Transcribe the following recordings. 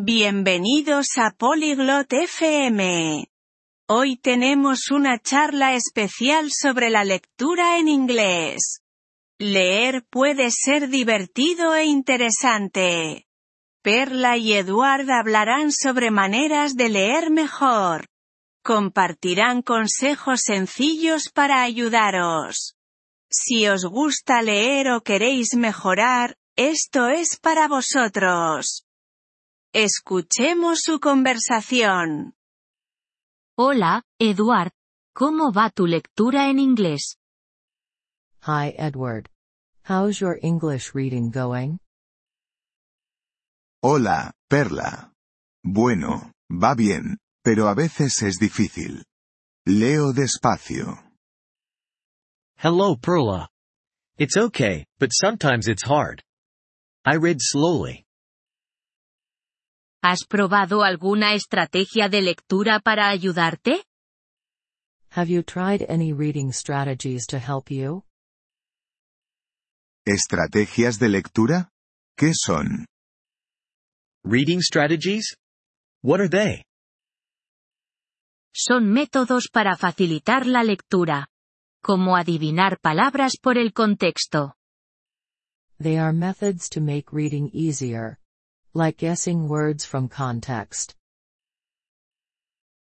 Bienvenidos a Polyglot FM. Hoy tenemos una charla especial sobre la lectura en inglés. Leer puede ser divertido e interesante. Perla y Eduard hablarán sobre maneras de leer mejor. Compartirán consejos sencillos para ayudaros. Si os gusta leer o queréis mejorar, esto es para vosotros. Escuchemos su conversación. Hola, Eduard. ¿Cómo va tu lectura en inglés? Hi Edward. How's your English reading going? Hola, Perla. Bueno, va bien, pero a veces es difícil. Leo despacio. Hello, Perla. It's okay, but sometimes it's hard. I read slowly. ¿Has probado alguna estrategia de lectura para ayudarte? Have you tried any reading strategies to help you? ¿Estrategias de lectura? ¿Qué son? Reading strategies? What are they? Son métodos para facilitar la lectura. Como adivinar palabras por el contexto. They are methods to make reading easier. Like guessing words from context.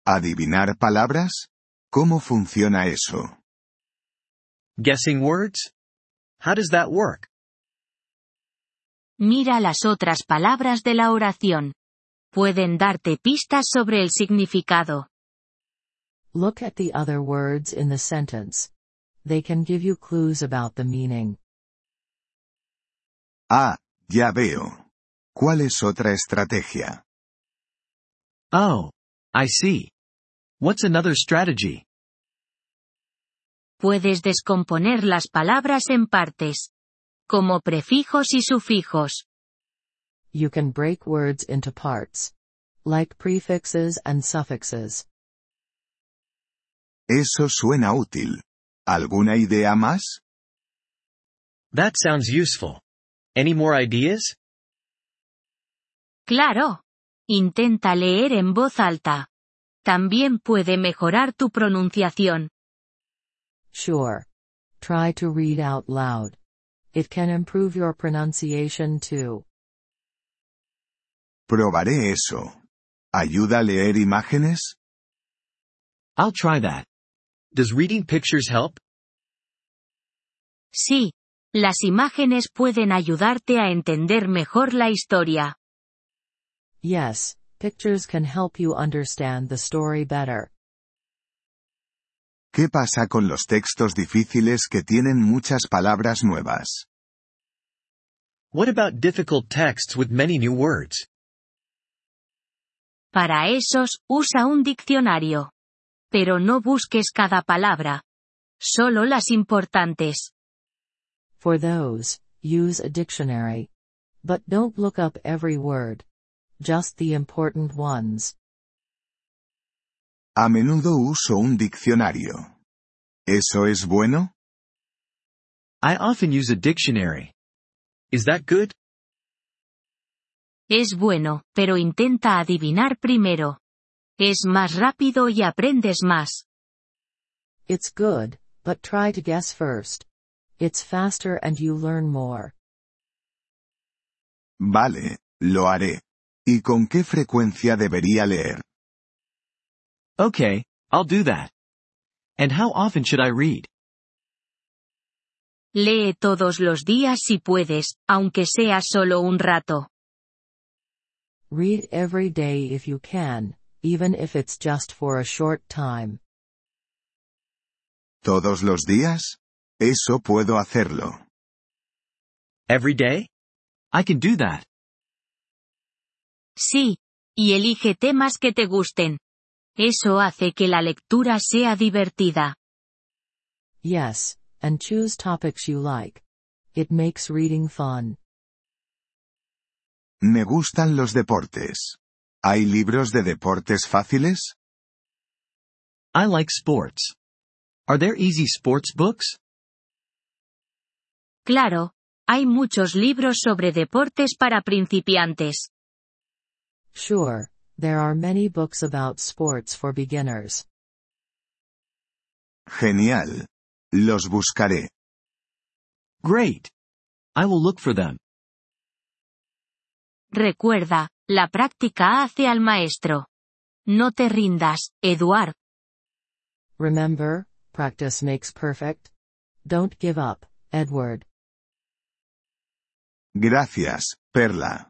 ¿Adivinar palabras? ¿Cómo funciona eso? Guessing words? How does that work? Mira las otras palabras de la oración. Pueden darte pistas sobre el significado. Look at the other words in the sentence. They can give you clues about the meaning. Ah, ya veo. ¿Cuál es otra estrategia? Oh, I see. What's another strategy? Puedes descomponer las palabras en partes. Como prefijos y sufijos. You can break words into parts. Like prefixes and suffixes. Eso suena útil. ¿Alguna idea más? That sounds useful. Any more ideas? Claro. Intenta leer en voz alta. También puede mejorar tu pronunciación. Sure. Try to read out loud. It can improve your pronunciation too. Probaré eso. ¿Ayuda a leer imágenes? I'll try that. Does reading pictures help? Sí. Las imágenes pueden ayudarte a entender mejor la historia. Yes, pictures can help you understand the story better. ¿Qué pasa con los textos difíciles que tienen muchas palabras nuevas? What about difficult texts with many new words? Para esos, usa un diccionario. Pero no busques cada palabra. Solo las importantes. For those, use a dictionary. But don't look up every word. Just the important ones. A menudo uso un diccionario. ¿Eso es bueno? I often use a dictionary. Is that good? Es bueno, pero intenta adivinar primero. Es más rápido y aprendes más. It's good, but try to guess first. It's faster and you learn more. Vale, lo haré. ¿Y con qué frecuencia debería leer? Okay, I'll do that. And how often should I read? Lee todos los días si puedes, aunque sea solo un rato. Read every day if you can, even if it's just for a short time. ¿Todos los días? Eso puedo hacerlo. Every day? I can do that. Sí. Y elige temas que te gusten. Eso hace que la lectura sea divertida. Yes, and choose topics you like. It makes reading fun. Me gustan los deportes. ¿Hay libros de deportes fáciles? I like sports. Are there easy sports books? Claro. Hay muchos libros sobre deportes para principiantes. Sure, there are many books about sports for beginners. Genial. Los buscaré. Great. I will look for them. Recuerda, la práctica hace al maestro. No te rindas, Eduard. Remember, practice makes perfect. Don't give up, Edward. Gracias, Perla.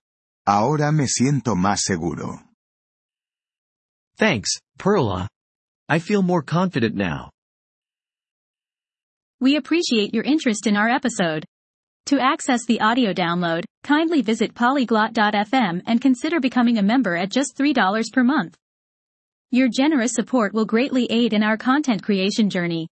Ahora me siento más seguro. Thanks, Perla. I feel more confident now. We appreciate your interest in our episode. To access the audio download, kindly visit polyglot.fm and consider becoming a member at just $3 per month. Your generous support will greatly aid in our content creation journey.